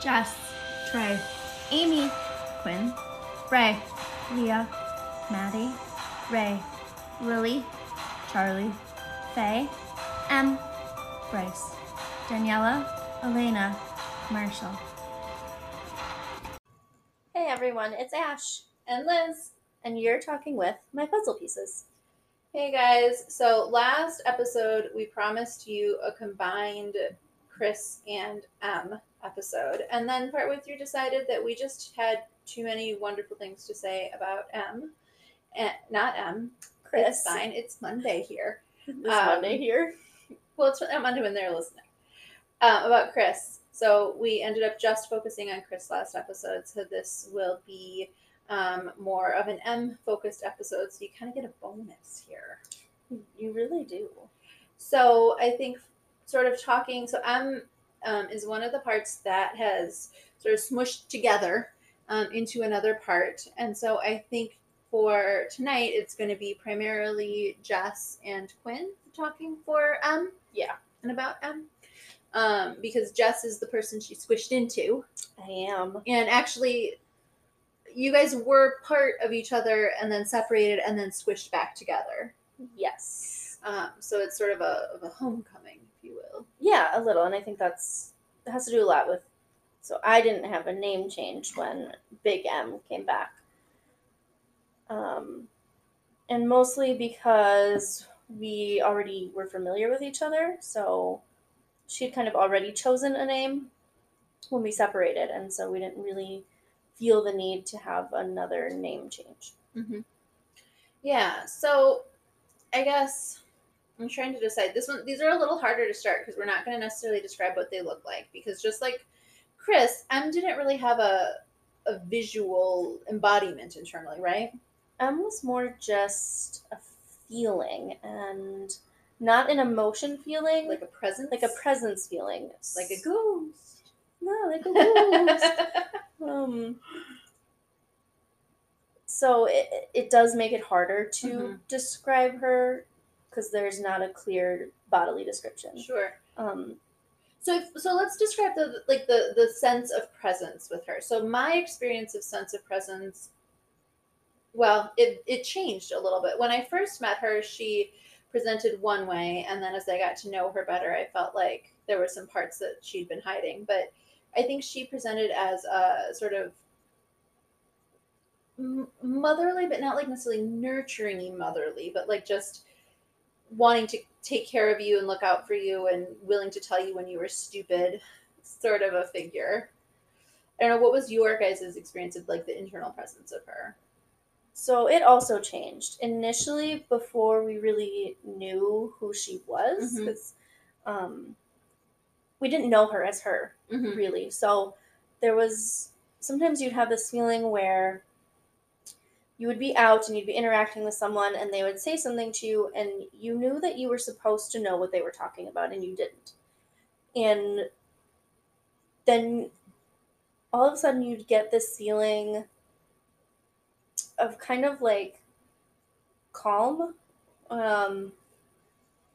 Jess, Trey, Amy, Quinn, Ray, Leah, Maddie, Ray, Lily, Charlie, Faye, M, Bryce, Daniela, Elena, Marshall. Hey everyone, it's Ash, and Liz. and you're talking with my puzzle pieces. Hey guys, so last episode we promised you a combined Chris and M episode, and then partway through decided that we just had too many wonderful things to say about M. And not M. Chris. It's fine. It's Monday here. This Um, Monday here. Well, it's Monday when they're listening. Uh, about Chris. So we ended up just focusing on Chris last episode, so this will be um, more of an M focused episode, so you kind of get a bonus here. You really do. So I think sort of talking. So M um, is one of the parts that has sort of smushed together um, into another part, and so I think for tonight it's going to be primarily Jess and Quinn talking for M. Yeah. and about M. Um, because Jess is the person she squished into, I am. and actually, you guys were part of each other and then separated and then squished back together. Yes. Um, so it's sort of a, of a homecoming, you will. Yeah, a little, and I think that's has to do a lot with. So I didn't have a name change when Big M came back, um, and mostly because we already were familiar with each other. So she had kind of already chosen a name when we separated, and so we didn't really feel the need to have another name change. Mm-hmm. Yeah. So I guess I'm trying to decide. This one, these are a little harder to start because we're not going to necessarily describe what they look like because just like Chris, M didn't really have a a visual embodiment internally, right? M was more just a feeling and not an emotion feeling, Like a presence, like a presence feeling, like a ghost. No, like a ghost. um, so it, it does make it harder to Mhm. describe her because there's not a clear bodily description. sure. Um, So if, so let's describe the like the the sense of presence with her. So my experience of sense of presence well, it it changed a little bit. When I first met her, she presented one way and then as I got to know her better, I felt like there were some parts that she'd been hiding, but I think she presented as a sort of motherly but not like necessarily nurturing motherly, but like just wanting to take care of you and look out for you and willing to tell you when you were stupid sort of a figure i don't know what was your guys' experience of like the internal presence of her so it also changed initially before we really knew who she was Mhm. 'cause, um, we didn't know her as her mm-hmm. really. So there was sometimes you'd have this feeling where you would be out and you'd be interacting with someone and they would say something to you and you knew that you were supposed to know what they were talking about and you didn't. And then all of a sudden you'd get this feeling of kind of like calm um,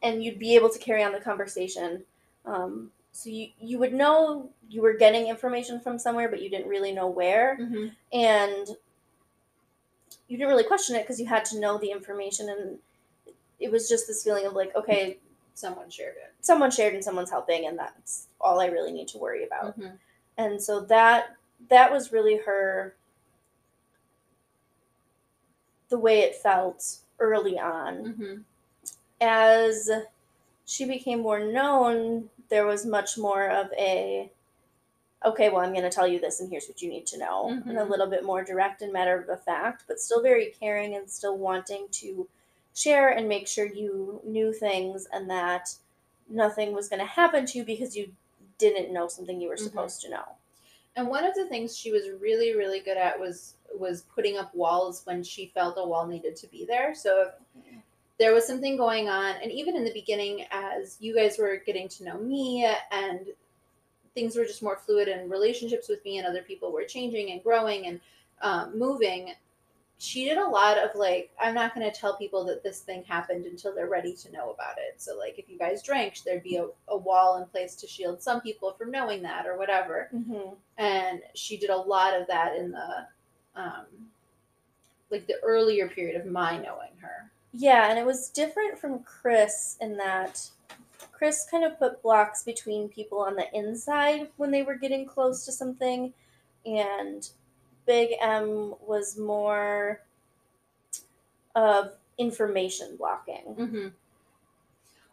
and you'd be able to carry on the conversation um, so you, you would know you were getting information from somewhere but you didn't really know where Mm-hmm. and you didn't really question it because you had to know the information and it was just this feeling of like okay someone shared it someone shared and someone's helping and that's all i really need to worry about Mhm. and so that that was really her the way it felt early on Mm-hmm. as she became more known, there was much more of a okay, well, I'm going to tell you this, and here's what you need to know, and a Mhm. little bit more direct and matter of fact, but still very caring and still wanting to share and make sure you knew things and that nothing was going to happen to you because you didn't know something you were Mhm. supposed to know. and one of the things she was really really good at was was putting up walls when she felt a wall needed to be there so if there was something going on and even in the beginning as you guys were getting to know me and things were just more fluid and relationships with me and other people were changing and growing and um, moving. She did a lot of like i'm not going to tell people that this thing happened until they're ready to know about it. So like if you guys drank there'd be a, a wall in place to shield some people from knowing that or whatever. Mm-hmm. and she did a lot of that in the um like the earlier period of my knowing her. Yeah, and it was different from Chris in that Chris kind of put blocks between people on the inside when they were getting close to something, and Big M was more of information blocking. mm-hmm.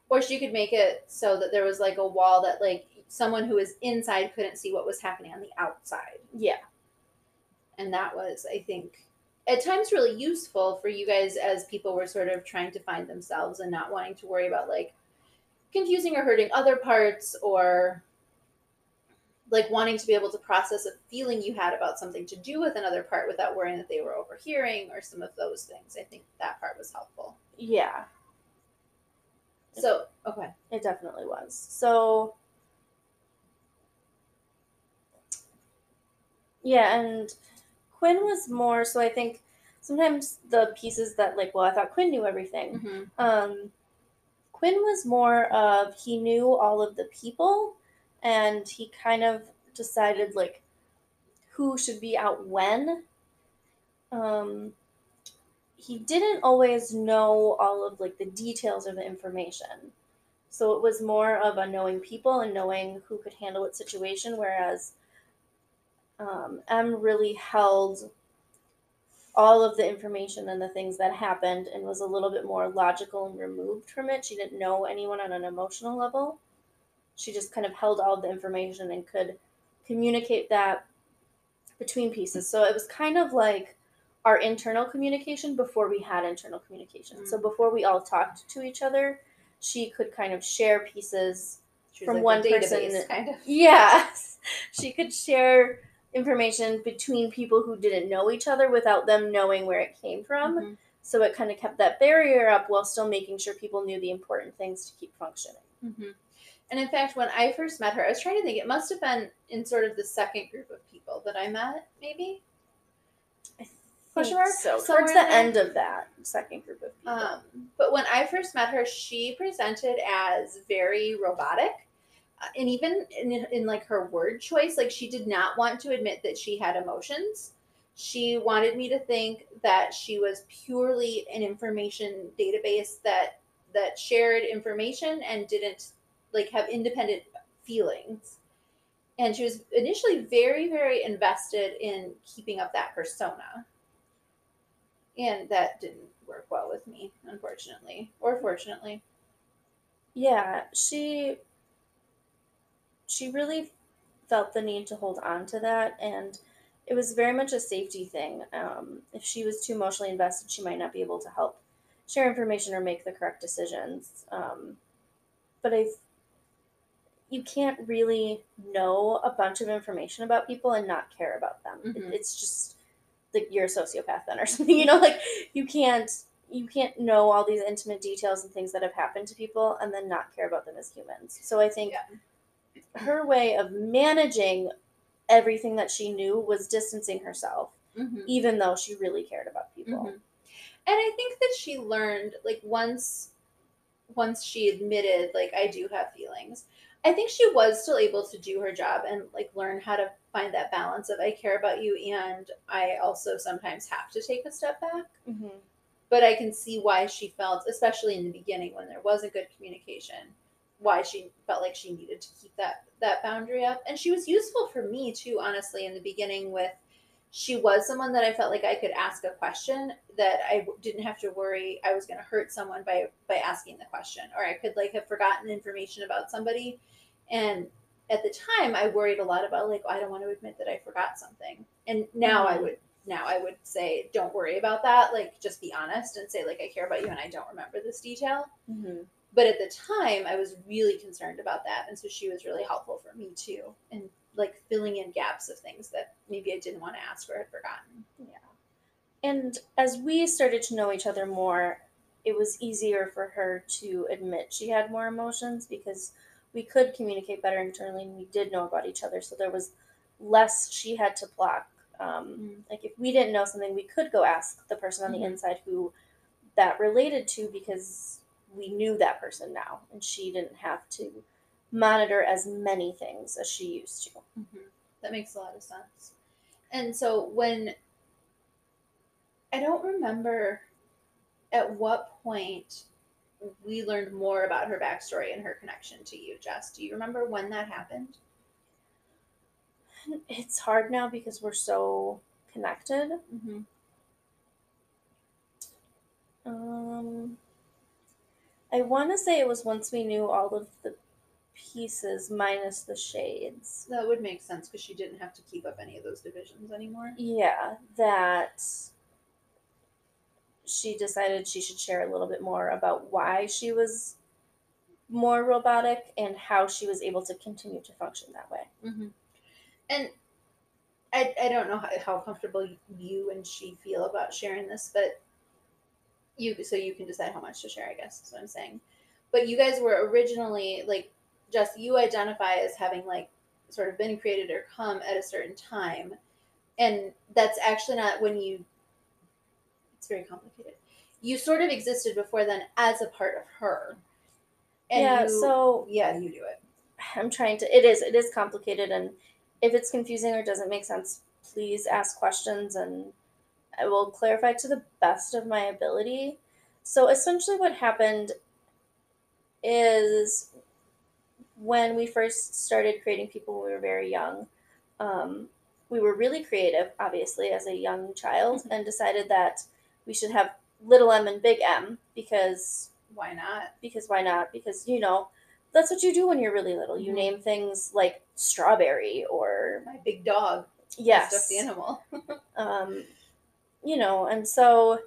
or she could make it so that there was like a wall that like someone who was inside couldn't see what was happening on the outside Yeah. and that was i think at times really useful for you guys as people were sort of trying to find themselves and not wanting to worry about like confusing or hurting other parts or like wanting to be able to process a feeling you had about something to do with another part without worrying that they were overhearing or some of those things i think that part was helpful Yeah, so okay it definitely was. So, yeah, and Quinn was more so I think sometimes the pieces that like, well, I thought Quinn knew everything. mm-hmm. Um, Quinn was more of he knew all of the people, and he kind of decided like who should be out when. Um, he didn't always know all of like the details of the information, so it was more of a knowing people and knowing who could handle what situation. Whereas um, M really held all of the information and the things that happened and was a little bit more logical and removed from it. She didn't know anyone on an emotional level. She just kind of held all of the information and could communicate that between pieces. So it was kind of like our internal communication before we had internal communication. So mm. before we all talked to each other, she could kind of share pieces From like one person- database, kind of Yes. She could share information between people who didn't know each other without them knowing where it came from. Mhm. So it kind of kept that barrier up while still making sure people knew the important things to keep functioning. hmm And in fact, when I first met her, I was trying to think. It must have been in sort of the second group of people that I met, maybe. Question mark? So Somewhere towards the there? end of that second group of people. Um, but when I first met her, she presented as very robotic, and even in, in like her word choice, like she did not want to admit that she had emotions. She wanted me to think that she was purely an information database that that shared information and didn't like have independent feelings. And she was initially very, very invested in keeping up that persona and that didn't work well with me unfortunately or fortunately yeah, she she really felt the need to hold on to that and it was very much a safety thing. Um, if she was too emotionally invested, she might not be able to help share information or make the correct decisions. Um, but I, you can't really know a bunch of information about people and not care about them. It- Mhm. it's just like you're a sociopath then or something. You know, like you can't you can't know all these intimate details and things that have happened to people and then not care about them as humans. So I think her way of managing everything that she knew was distancing herself, mm-hmm. even though she really cared about people. Mhm. and i think that she learned like once once she admitted like i do have feelings i think she was still able to do her job and like learn how to find that balance of i care about you and i also sometimes have to take a step back Mm-hmm. but I can see why she felt, especially in the beginning when there wasn't good communication, why she felt like she needed to keep that that boundary up. And she was useful for me too, honestly, in the beginning. With she was someone that I felt like I could ask a question that I didn't have to worry I was going to hurt someone by by asking the question, or I could like have forgotten information about somebody, and at the time I worried a lot about like I don't want to admit that I forgot something, and now I Mhm. would now I would say, don't worry about that. Like, just be honest and say, like, I care about you and I don't remember this detail. Mm-hmm. But at the time, I was really concerned about that. And so she was really helpful for me too. And like filling in gaps of things that maybe I didn't want to ask or had forgotten. Yeah. And as we started to know each other more, it was easier for her to admit she had more emotions because we could communicate better internally and we did know about each other. So there was less she had to block. Um, Mm. like if we didn't know something, we could go ask the person on the Mhm. inside who that related to because we knew that person now, and she didn't have to monitor as many things as she used to. Mhm. That makes a lot of sense. And so when I don't remember at what point we learned more about her backstory and her connection to you, Jess. Do you remember when that happened? It's hard now because we're so connected. Mm-hmm. Um, I want to say it was once we knew all of the pieces minus the shades. That would make sense because she didn't have to keep up any of those divisions anymore. Yeah, that she decided she should share a little bit more about why she was more robotic and how she was able to continue to function that way. Mm-hmm. And I, I don't know how, how comfortable you and she feel about sharing this, but you so you can decide how much to share. I guess is what I'm saying. But you guys were originally like just you identify as having like sort of been created or come at a certain time, and that's actually not when you. It's very complicated. You sort of existed before then as a part of her. yeah, you- so yeah, you do it. I'm trying to it is it is complicated and if it's confusing or doesn't make sense, please ask questions and I will clarify to the best of my ability. So essentially what happened is when we first started creating people when we were very young, um, we were really creative, obviously, as a young child, and decided that we should have little m and big M because Why not? because why not? Because you know, that's what you do when you're really little. You Mhm. name things like strawberry or My big dog. yes, Stuffed animal. um, you know, and so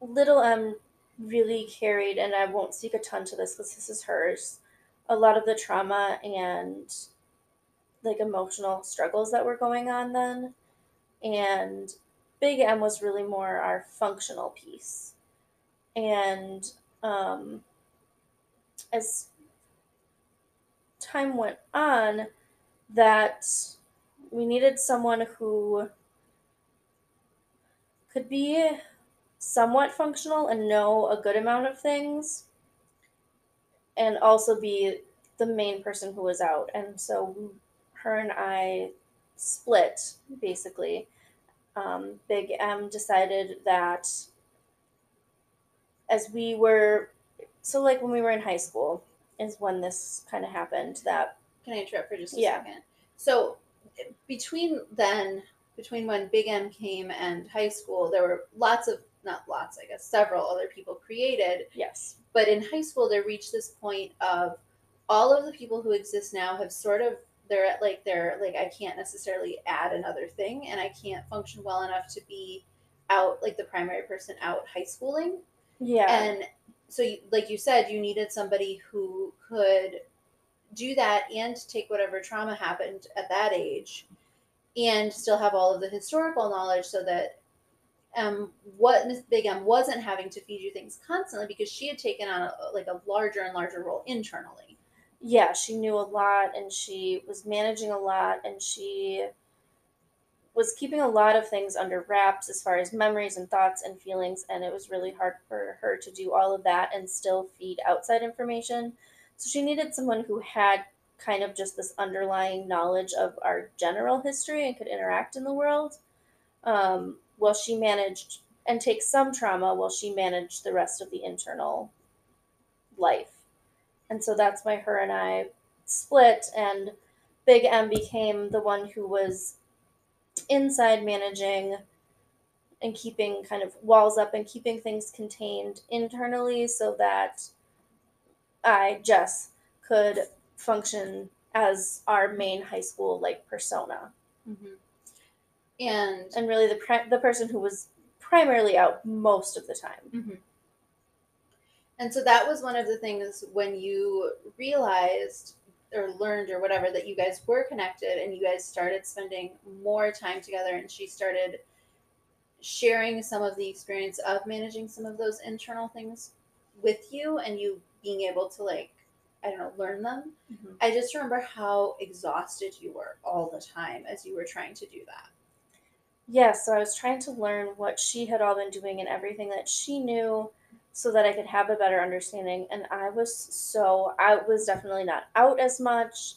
little M really carried, and I won't speak a ton to this because this is hers. A lot of the trauma and like emotional struggles that were going on then, and Big M was really more our functional piece, and um, as time went on, that we needed someone who could be somewhat functional and know a good amount of things and also be the main person who was out and so her and i split basically um, big m decided that as we were so like when we were in high school is when this kind of happened that Can I interrupt for just a Yeah. second? So between then, between when Big M came and high school, there were lots of not lots, I guess, several other people created. yes But in high school, they reached this point of all of the people who exist now have sort of they're at like they're like I can't necessarily add another thing, and I can't function well enough to be out like the primary person out high schooling. yeah And so, you, like you said, you needed somebody who could do that and take whatever trauma happened at that age and still have all of the historical knowledge so that um, what Miss Big M wasn't having to feed you things constantly because she had taken on a, like a larger and larger role internally. yeah, she knew a lot and she was managing a lot and she was keeping a lot of things under wraps as far as memories and thoughts and feelings and it was really hard for her to do all of that and still feed outside information. So she needed someone who had kind of just this underlying knowledge of our general history and could interact in the world. Um, while she managed and take some trauma while she managed the rest of the internal life. And so that's why her and I split, and Big M became the one who was inside managing and keeping kind of walls up and keeping things contained internally so that I, Jess, could function as our main high school like persona And and really the pri- the person who was primarily out most of the time. Mm-hmm. And so that was one of the things when you realized or learned or whatever that you guys were connected and you guys started spending more time together and she started sharing some of the experience of managing some of those internal things with you and you being able to like I don't know, learn them. Mhm. I just remember how exhausted you were all the time as you were trying to do that. Yeah, so I was trying to learn what she had all been doing and everything that she knew so that I could have a better understanding. And I was so, I was definitely not out as much.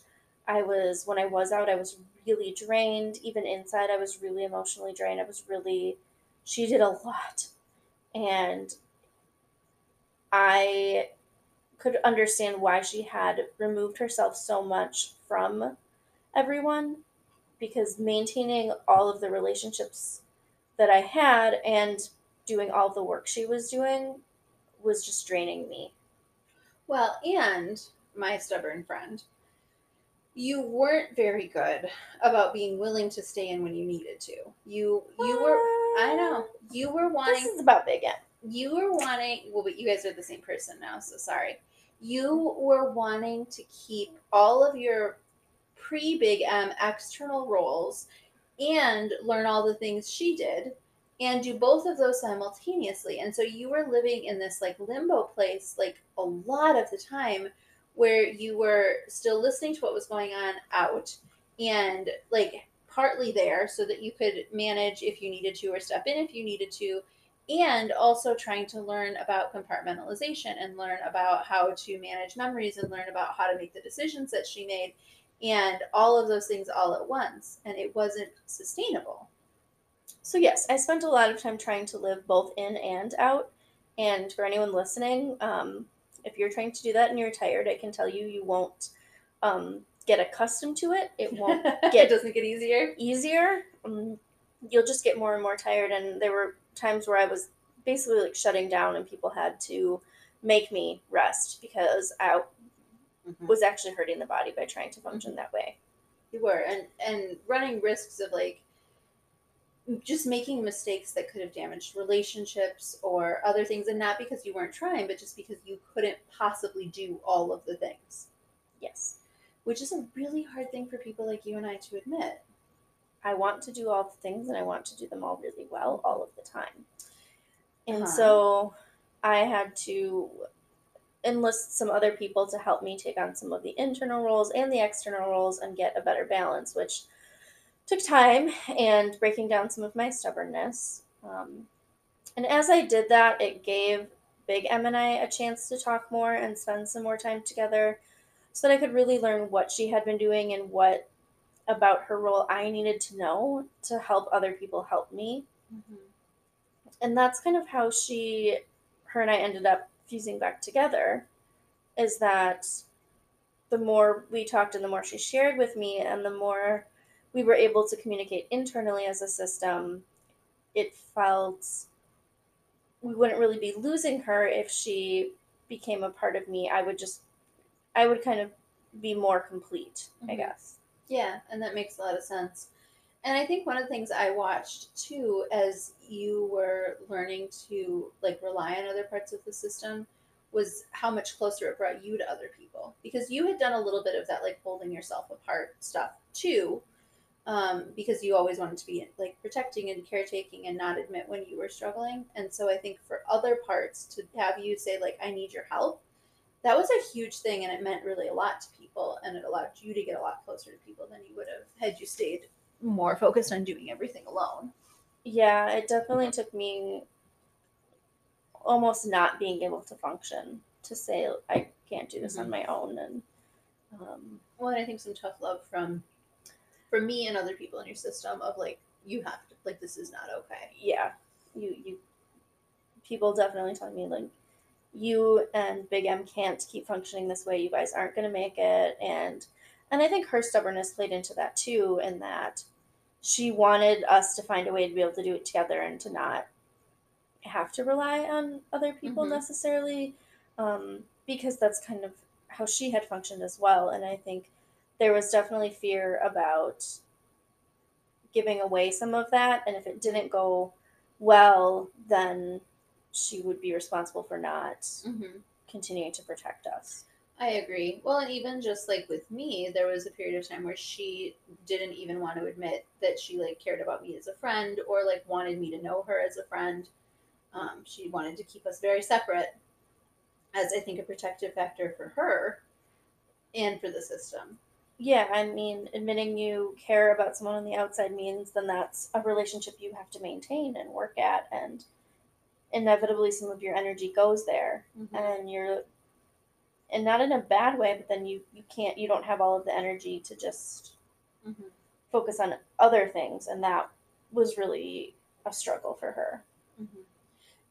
I was, when I was out, I was really drained. Even inside, I was really emotionally drained. I was really, she did a lot. And I could understand why she had removed herself so much from everyone because maintaining all of the relationships that I had and doing all the work she was doing was just draining me. Well, and my stubborn friend, you weren't very good about being willing to stay in when you needed to. You you were I know. You were wanting This is about Big M. you were wanting well but you guys are the same person now so sorry you were wanting to keep all of your pre big m external roles and learn all the things she did and do both of those simultaneously. And so you were living in this like limbo place like a lot of the time where you were still listening to what was going on out and like partly there so that you could manage if you needed to or step in if you needed to and also trying to learn about compartmentalization and learn about how to manage memories and learn about how to make the decisions that she made and all of those things all at once and it wasn't sustainable So, yes, I spent a lot of time trying to live both in and out. And for anyone listening, um, if you're trying to do that and you're tired, I can tell you you won't um, get accustomed to it. It won't get. it doesn't get easier easier. Um, you'll just get more and more tired. And there were times where I was basically like shutting down, and people had to make me rest because I mm-hmm. was actually hurting the body by trying to function that way. you were and and running risks of like just making mistakes that could have damaged relationships or other things and not because you weren't trying but just because you couldn't possibly do all of the things. Yes, which is a really hard thing for people like you and I to admit I want to do all the things, and I want to do them all really well all of the time. And Uh-huh. so I had to enlist some other people to help me take on some of the internal roles and the external roles and get a better balance, which took time and breaking down some of my stubbornness. Um, and as I did that, it gave Big M and I a chance to talk more and spend some more time together so that I could really learn what she had been doing and what about her role I needed to know to help other people help me. And that's kind of how she her and i ended up fusing back together is that the more we talked and the more she shared with me and the more we were able to communicate internally as a system it felt we wouldn't really be losing her if she became a part of me. I would just i would kind of be more complete i Mhm. guess Yeah, and that makes a lot of sense. And I think one of the things I watched too as you were learning to like rely on other parts of the system was how much closer it brought you to other people because you had done a little bit of that like holding yourself apart stuff too um, because you always wanted to be like protecting and caretaking and not admit when you were struggling and so i think for other parts to have you say like i need your help that was a huge thing and it meant really a lot to people and it allowed you to get a lot closer to people than you would have had you stayed more focused on doing everything alone. Yeah, it definitely took me almost not being able to function to say I can't do this on my own and um, well and i think some tough love from from me and other people in your system of like you have to like this is not okay. Yeah, you you people definitely telling me like you and Big M can't keep functioning this way. You guys aren't going to make it and and I think her stubbornness played into that too in that she wanted us to find a way to be able to do it together and to not have to rely on other people Mhm. necessarily um, because that's kind of how she had functioned as well and i think there was definitely fear about giving away some of that and if it didn't go well then she would be responsible for not mm-hmm. continuing to protect us I agree. Well, and even just like with me, there was a period of time where she didn't even want to admit that she like cared about me as a friend or like wanted me to know her as a friend. Um, she wanted to keep us very separate as I think a protective factor for her. and for the system. Yeah, I mean, admitting you care about someone on the outside means then that's a relationship you have to maintain and work at, and inevitably some of your energy goes there, and you're, and not in a bad way, but then you you can't you don't have all of the energy to just Mhm. focus on other things, and that was really a struggle for her. Mhm.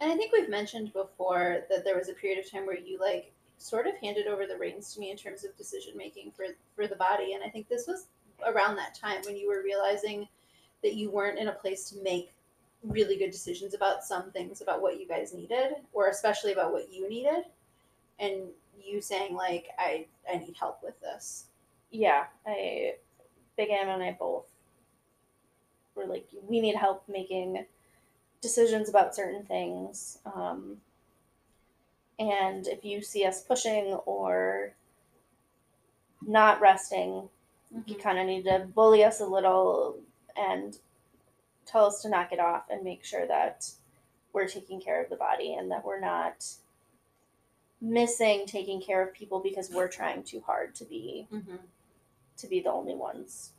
And I think we've mentioned before that there was a period of time where you like sort of handed over the reins to me in terms of decision making for for the body, and I think this was around that time when you were realizing that you weren't in a place to make really good decisions about some things about what you guys needed or especially about what you needed and you saying like i i need help with this Yeah, I, Big Anna and I both were like, we need help making decisions about certain things. Um, and if you see us pushing or not resting, you kind of need to bully us a little and tell us to knock it off and make sure that we're taking care of the body and that we're not missing taking care of people because we're trying too hard to be mm-hmm. to be the only ones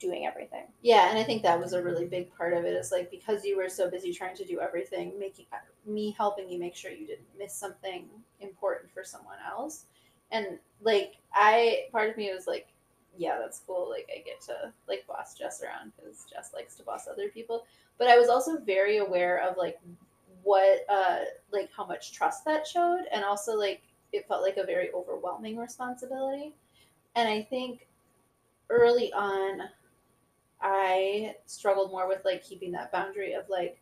doing everything. Yeah, and I think that was a really big part of it. Is like because you were so busy trying to do everything, making me helping you make sure you didn't miss something important for someone else. And like I, part of me was like, yeah, that's cool. Like I get to like boss Jess around because Jess likes to boss other people. But I was also very aware of like what, uh, like how much trust that showed, and also like it felt like a very overwhelming responsibility. And I think early on I struggled more with like keeping that boundary of like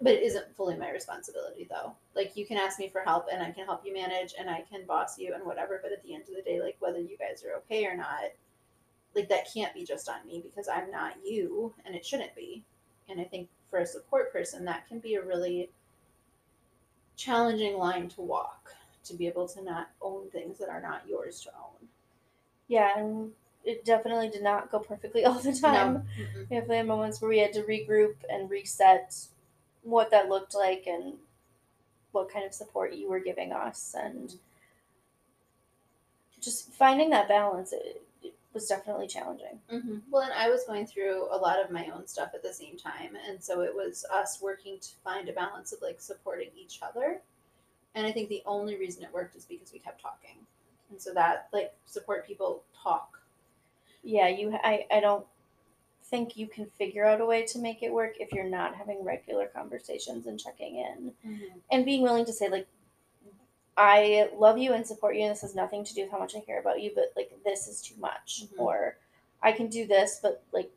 but it isn't fully my responsibility though. Like you can ask me for help and I can help you manage and I can boss you and whatever, but at the end of the day like whether you guys are okay or not, like that can't be just on me because I'm not you and it shouldn't be. And I think for a support person that can be a really challenging line to walk to be able to not own things that are not yours to own. Yeah, and it definitely did not go perfectly all the time. No. Mm-mm. We definitely had moments where we had to regroup and reset what that looked like and what kind of support you were giving us and just finding that balance it, it was definitely challenging. hmm Well, and I was going through a lot of my own stuff at the same time, and so it was us working to find a balance of like supporting each other. And I think the only reason it worked is because we kept talking, and so that like support people talk. Yeah, you I, I don't think you can figure out a way to make it work if you're not having regular conversations and checking in mm-hmm. and being willing to say like I love you and support you and this has nothing to do with how much I care about you, but like this is too much. Mhm. Or I can do this, but like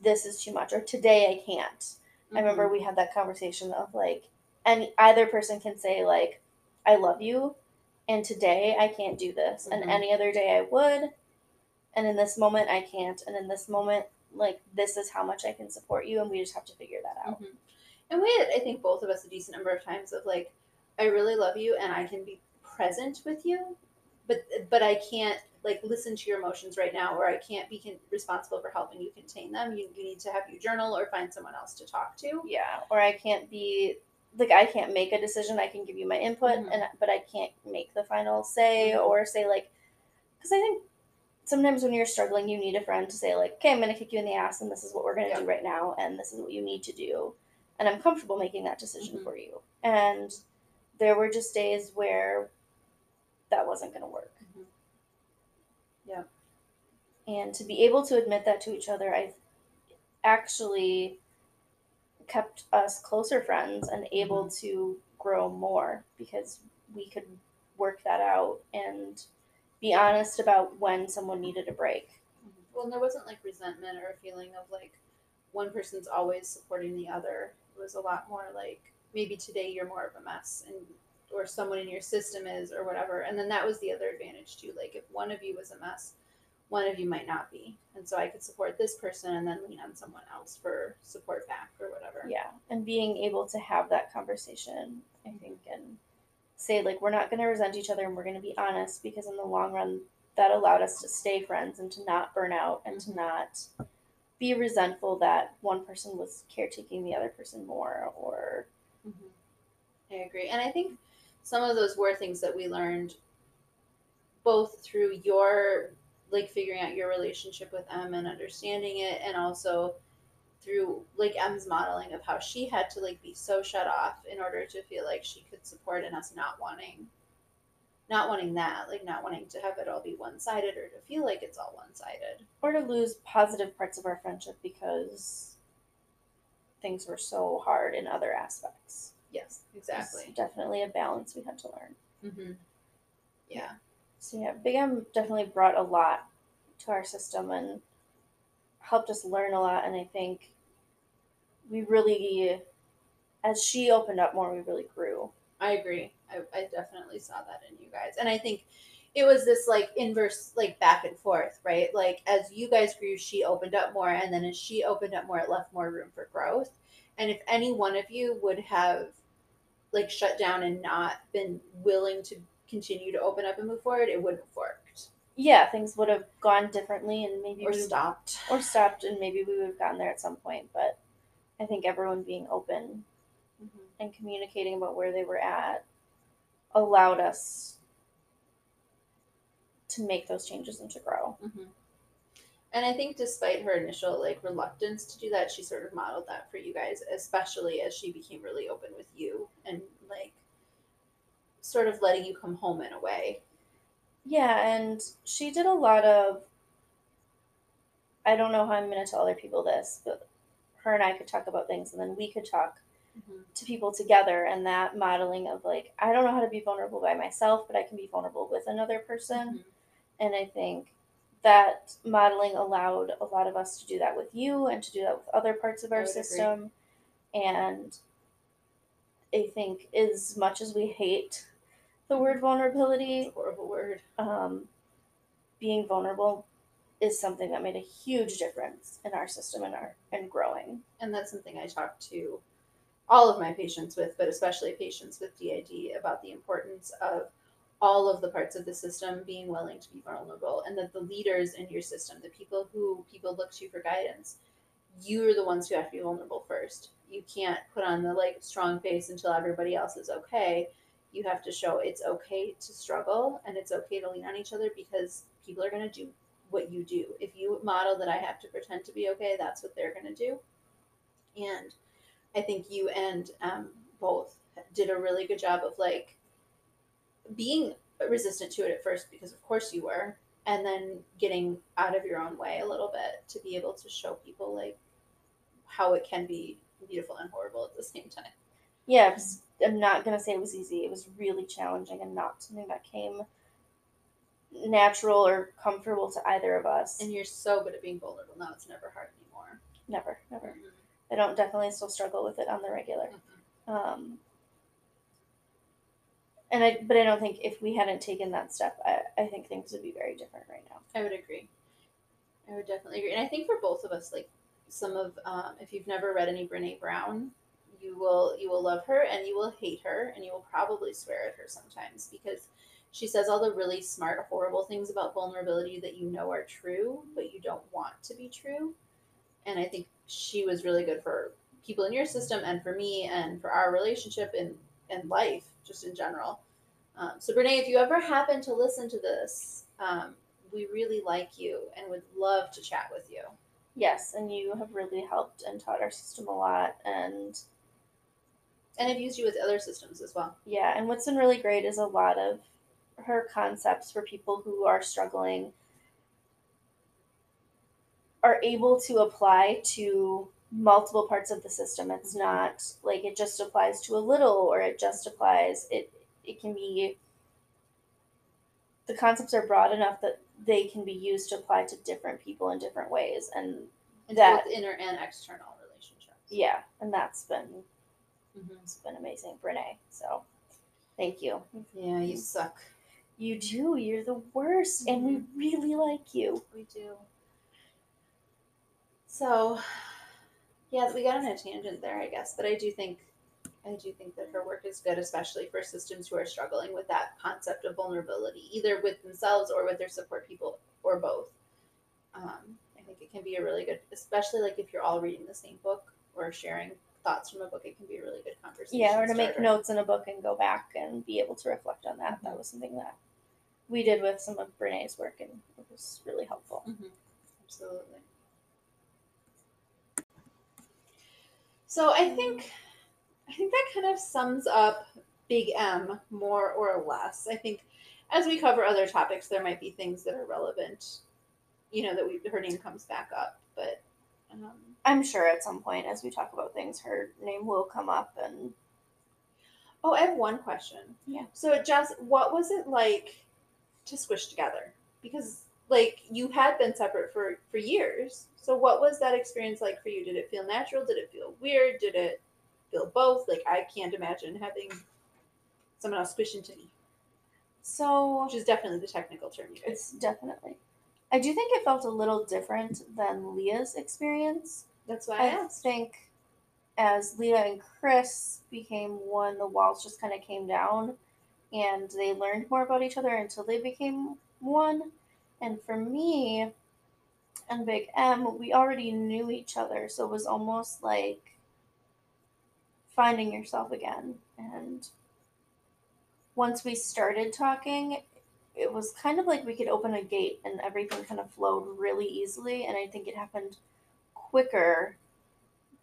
this is too much. Or today I can't. I remember mm-hmm. we had that conversation of like and either person can say like I love you and today I can't do this and mm-hmm. any other day I would and in this moment I can't and in this moment like this is how much I can support you and we just have to figure that out. Mhm. And we had, I think, both of us a decent number of times of like, I really love you and I can be present with you, but but I can't like listen to your emotions right now, or I can't be con- responsible for helping you contain them. You you need to have you journal or find someone else to talk to. Yeah, or I can't be like I can't make a decision. I can give you my input, Mhm. and but I can't make the final say Mhm. or say like because I think sometimes when you're struggling, you need a friend to say like, "Okay, I'm going to kick you in the ass, and this is what we're going to Yeah. do right now, and this is what you need to do," and I'm comfortable making that decision Mhm. for you. And there were just days where that wasn't going to work. Mhm. Yeah. And to be able to admit that to each other, I actually kept us closer friends and able to grow more because we could work that out and be honest about when someone needed a break. Well, and there wasn't like resentment or a feeling of like one person's always supporting the other. It was a lot more like maybe today you're more of a mess and or someone in your system is or whatever. And then that was the other advantage too. Like if one of you was a mess, one of you might not be. And so I could support this person and then lean on someone else for support back or whatever. Yeah, and being able to have that conversation, I think, and say like we're not going to resent each other and we're going to be honest because in the long run that allowed us to stay friends and to not burn out and to not be resentful that one person was caretaking the other person more or Mhm. I agree. And I think some of those were things that we learned both through your like figuring out your relationship with M and understanding it, and also through like M's modeling of how she had to like be so shut off in order to feel like she could support and us not wanting not wanting that, like not wanting to have it all be one sided or to feel like it's all one sided. Or to lose positive parts of our friendship because things were so hard in other aspects. Yes, It's exactly. definitely a balance we had to learn. Mm-hmm. Yeah. So yeah, Big M definitely brought a lot to our system and helped us learn a lot. And I think we really, as she opened up more, we really grew. I agree. I, I definitely saw that in you guys. And I think it was this like inverse, like back and forth, right? Like as you guys grew, she opened up more. And then as she opened up more, it left more room for growth. And if any one of you would have like shut down and not been willing to continue to open up and move forward, it wouldn't worked Yeah, things would have gone differently, and maybe or we stopped. or stopped, and maybe we would have gotten there at some point. But I think everyone being open Mhm. and communicating about where they were at allowed us to make those changes and to grow. hmm And I think despite her initial like reluctance to do that, she sort of modeled that for you guys, especially as she became really open with you and like sort of letting you come home in a way. Yeah, and she did a lot of. I don't know how I'm going to tell other people this, but her and I could talk about things, and then we could talk to people together. And that modeling of like, I don't know how to be vulnerable by myself, but I can be vulnerable with another person. Mhm. And I think that modeling allowed a lot of us to do that with you and to do that with other parts of our would agree. system. And I think as much as we hate the word vulnerability, It's a horrible word. um, being vulnerable is something that made a huge difference in our system and our and growing. And that's something I talk to all of my patients with, but especially patients with DID about the importance of all of the parts of the system being willing to be vulnerable and that the leaders in your system, the people who people look to for guidance, you're the ones who have to be vulnerable first. You can't put on the like strong face until everybody else is okay. You have to show it's okay to struggle and it's okay to lean on each other because people are going to do what you do. If you model that I have to pretend to be okay, that's what they're going to do. And I think you and um, both did a really good job of like being resistant to it at first because of course you were and then getting out of your own way a little bit to be able to show people like how it can be beautiful and horrible at the same time Yeah, was- I'm not gonna say it was easy. It was really challenging and not something that came natural or comfortable to either of us. and you're so good at being vulnerable now it's never hard anymore never, never. I don't definitely still struggle with it on the regular. Mhm. Um, and I, but I don't think if we hadn't taken that step, I, I think things would be very different right now. I would agree. I would definitely agree. And I think for both of us, like some of, um, if you've never read any Brene Brown, you will you will love her and you will hate her and you will probably swear at her sometimes because she says all the really smart, horrible things about vulnerability that you know are true, but you don't want to be true. And I think she was really good for people in your system and for me and for our relationship and and life just in general. Um, so Brene, if you ever happen to listen to this, um, we really like you and would love to chat with you. Yes, and you have really helped and taught our system a lot. And And I've used you with other systems as well. yeah, and what's been really great is a lot of her concepts for people who are struggling are able to apply to multiple parts of the system. It's not like it just applies to a little or it just applies it it can be the concepts are broad enough that they can be used to apply to different people in different ways and in That- both inner and external relationships. yeah, and that's been Mhm. it's been amazing, Brene. So thank you. Yeah, you suck. You do. You're the worst, and we really like you. We do. So, yeah, we got on a tangent there, I guess, but I do think, I do think that her work is good, especially for systems who are struggling with that concept of vulnerability, either with themselves or with their support people, or both. Um, I think it can be a really good, especially like if you're all reading the same book or sharing thoughts from a book. It can be a really good conversation. Yeah, or to make notes in a book and go back and be able to reflect on that. That was something that we did with some of Brene's work, and it was really helpful. Absolutely. So I think I think that kind of sums up Big M more or less. I think as we cover other topics, there might be things that are relevant. You know that we her name comes back up, but um, I'm sure at some point, as we talk about things, her name will come up, and oh, I have one question. Yeah. So Jess, what was it like to squish together? Because like you had been separate for for years. So what was that experience like for you? Did it feel natural? Did it feel weird? Did it feel both? Like I can't imagine having someone else squish into me, so which is definitely the technical term. You it's definitely. I do think it felt a little different than Leah's experience. That's why I I asked. think as Leah and Chris became one, the walls just kind of came down and they learned more about each other until they became one. And for me and Big M, we already knew each other, so it was almost like finding yourself again. And once we started talking, it was kind of like we could open a gate and everything kind of flowed really easily. And I think it happened quicker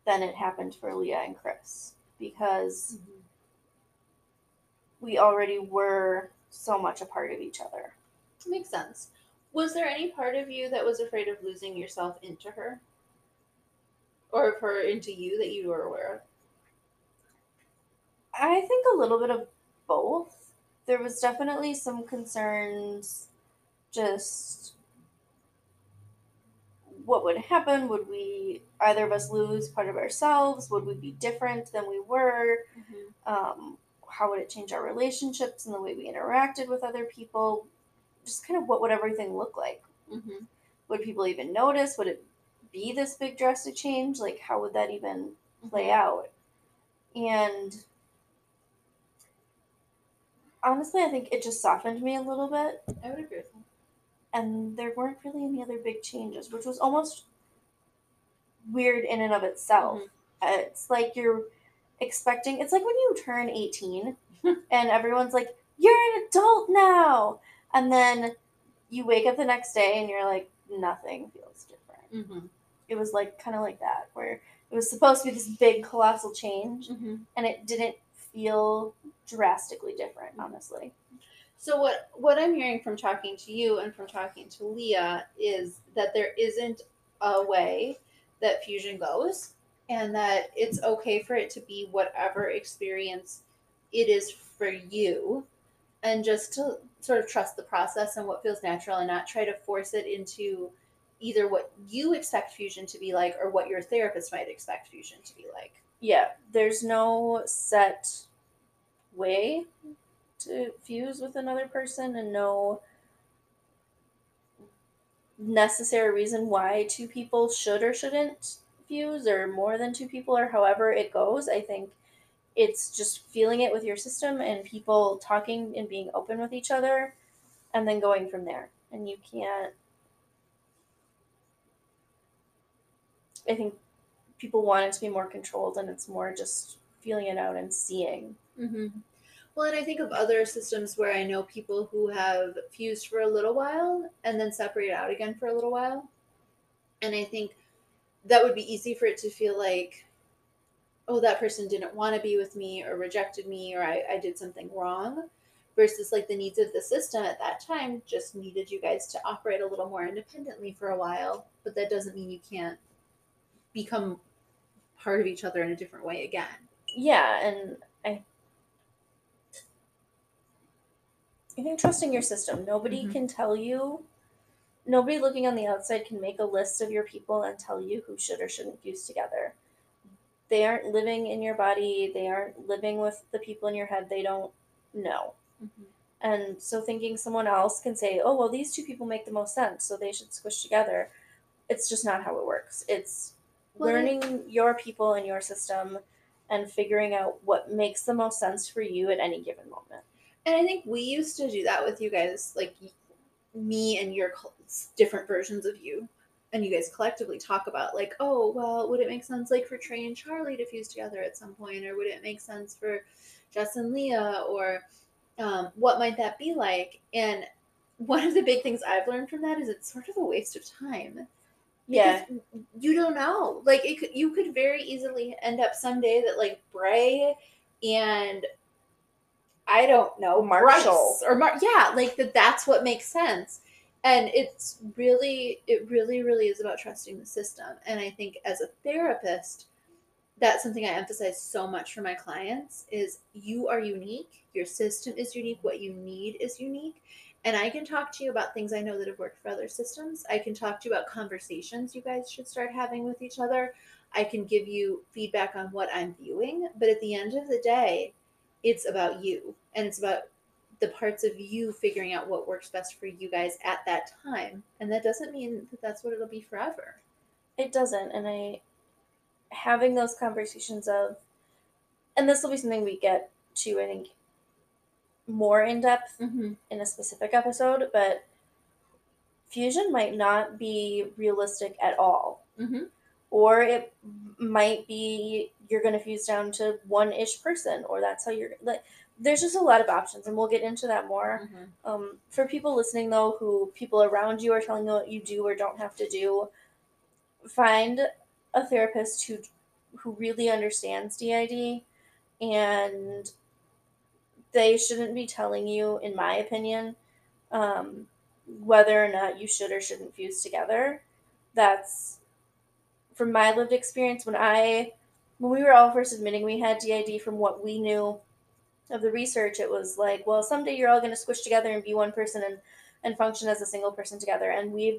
than it happened for Leah and Chris because mm-hmm. we already were so much a part of each other. Makes sense. Was there any part of you that was afraid of losing yourself into her? Or of her into you that you were aware of? I think a little bit of both. There was definitely some concerns just what would happen? Would we either of us lose part of ourselves? Would we be different than we were? Um, how would it change our relationships and the way we interacted with other people? Just kind of what would everything look like? Mm-hmm. Would people even notice? Would it be this big drastic change? Like, how would that even play out? And honestly, I think it just softened me a little bit. I would agree with that. And there weren't really any other big changes, which was almost weird in and of itself. Uh, It's like you're expecting, it's like when you turn 18 and everyone's like, you're an adult now. And then you wake up the next day and you're like, nothing feels different. Mm-hmm. It was like kind of like that, where it was supposed to be this big, colossal change, Mm-hmm. and it didn't feel drastically different, honestly. So what what I'm hearing from talking to you and from talking to Leah is that there isn't a way that fusion goes and that it's okay for it to be whatever experience it is for you and just to sort of trust the process and what feels natural and not try to force it into either what you expect fusion to be like or what your therapist might expect fusion to be like. Yeah, there's no set way to fuse with another person and no necessary reason why two people should or shouldn't fuse or more than two people or however it goes. I think it's just feeling it with your system and people talking and being open with each other and then going from there. And you can't I think people want it to be more controlled and it's more just feeling it out and seeing. Mm-hmm. Well, and I think of other systems where I know people who have fused for a little while and then separate out again for a little while. And I think that would be easy for it to feel like, oh, that person didn't want to be with me or rejected me or I, I did something wrong. Versus like the needs of the system at that time just needed you guys to operate a little more independently for a while. But that doesn't mean you can't become part of each other in a different way again. Yeah, and I think trusting your system. Nobody Mhm. can tell you nobody looking on the outside can make a list of your people and tell you who should or shouldn't fuse together. They aren't living in your body, they aren't living with the people in your head, they don't know. And so thinking someone else can say, oh, well, these two people make the most sense, so they should squish together. It's just not how it works. It's Well, learning your people and your system and figuring out what makes the most sense for you at any given moment. And I think we used to do that with you guys, like me and your different versions of you. And you guys collectively talk about, like, oh, well, would it make sense, like, for Trey and Charlie to fuse together at some point? Or would it make sense for Jess and Leah? Or um, what might that be like? And one of the big things I've learned from that is it's sort of a waste of time. Yeah. Because you don't know. Like it could, you could very easily end up someday that like Bray and I don't know Marshall. Or Mar- yeah, like that. That's what makes sense. And it's really, it really, really is about trusting the system. And I think as a therapist, that's something I emphasize so much for my clients is you are unique. Your system is unique. What you need is unique. And I can talk to you about things I know that have worked for other systems. I can talk to you about conversations you guys should start having with each other. I can give you feedback on what I'm viewing. But at the end of the day, it's about you and it's about the parts of you figuring out what works best for you guys at that time. And that doesn't mean that that's what it'll be forever. It doesn't. And I, having those conversations of, and this will be something we get to, I think, more in depth Mm-hmm. in a specific episode, but fusion might not be realistic at all. Mm-hmm. Or it might be you're going to fuse down to one ish person, or that's how you're like. There's just a lot of options, and we'll get into that more. Mm-hmm. Um, for people listening though, who people around you are telling you what you do or don't have to do, find a therapist who who really understands DID, and they shouldn't be telling you, in my opinion, um, whether or not you should or shouldn't fuse together. That's from my lived experience when I when we were all first admitting we had DID from what we knew of the research, it was like, well, someday you're all going to squish together and be one person and, and function as a single person together. And we've,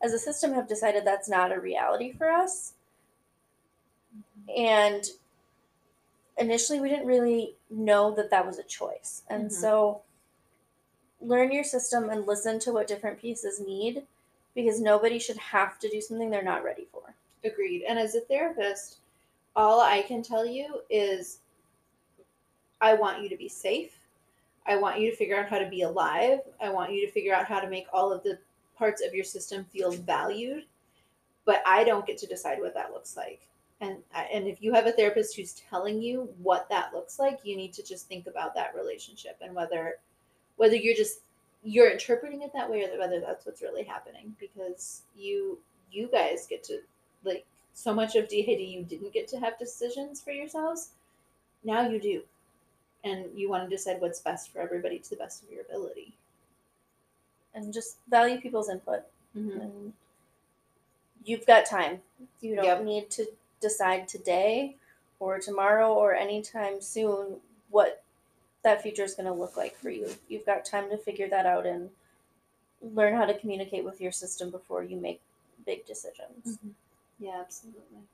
as a system, have decided that's not a reality for us. And initially, we didn't really know that that was a choice. And Mhm. so, learn your system and listen to what different pieces need because nobody should have to do something they're not ready for. Agreed. And as a therapist, all I can tell you is I want you to be safe. I want you to figure out how to be alive. I want you to figure out how to make all of the parts of your system feel valued. But I don't get to decide what that looks like. And and if you have a therapist who's telling you what that looks like, you need to just think about that relationship and whether whether you're just you're interpreting it that way or whether that's what's really happening because you you guys get to like so much of DID you didn't get to have decisions for yourselves. Now you do. And you want to decide what's best for everybody to the best of your ability. And just value people's input. Mm-hmm. and you've got time. You don't Yep. need to decide today or tomorrow or anytime soon what that future is going to look like for you. You've got time to figure that out and learn how to communicate with your system before you make big decisions. Yeah, absolutely.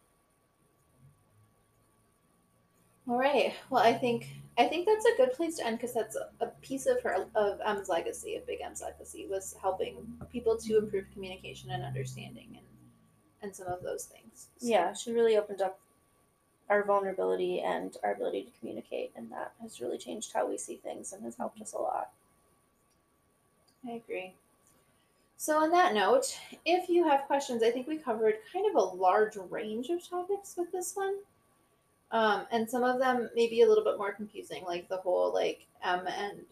All right. Well, I think I think that's a good place to end because that's a, a piece of her of M's legacy, of Big M's legacy, was helping people to improve communication and understanding and and some of those things. So, Yeah, she really opened up our vulnerability and our ability to communicate, and that has really changed how we see things and has helped us a lot. I agree. So, on that note, if you have questions, I think we covered kind of a large range of topics with this one. Um, and some of them may be a little bit more confusing, like the whole like M and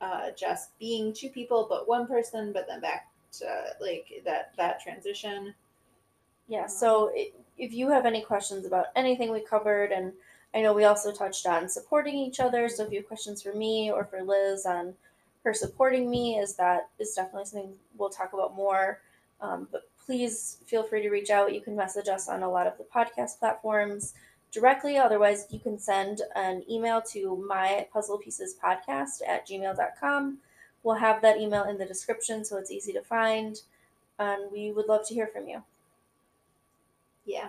uh, Jess being two people but one person, but then back to like that that transition. Yeah, so i if you have any questions about anything we covered, and I know we also touched on supporting each other, so if you have questions for me or for Liz on her supporting me, is that is definitely something we'll talk about more. Um, but please feel free to reach out. You can message us on a lot of the podcast platforms directly. Otherwise, you can send an email to my puzzle pieces podcast at gmail.com. We'll have that email in the description so it's easy to find. And we would love to hear from you. Yeah.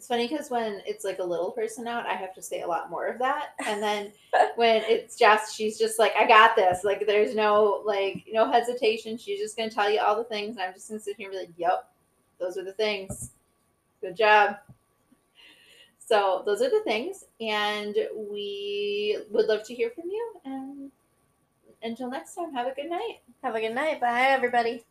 It's funny because when it's like a little person out, I have to say a lot more of that. And then when it's just, she's just like, I got this. Like, there's no, like, no hesitation. She's just going to tell you all the things. And I'm just going to sit here and be like, yep, those are the things. Good job. So, those are the things. And we would love to hear from you. And until next time, have a good night. Have a good night. Bye, everybody.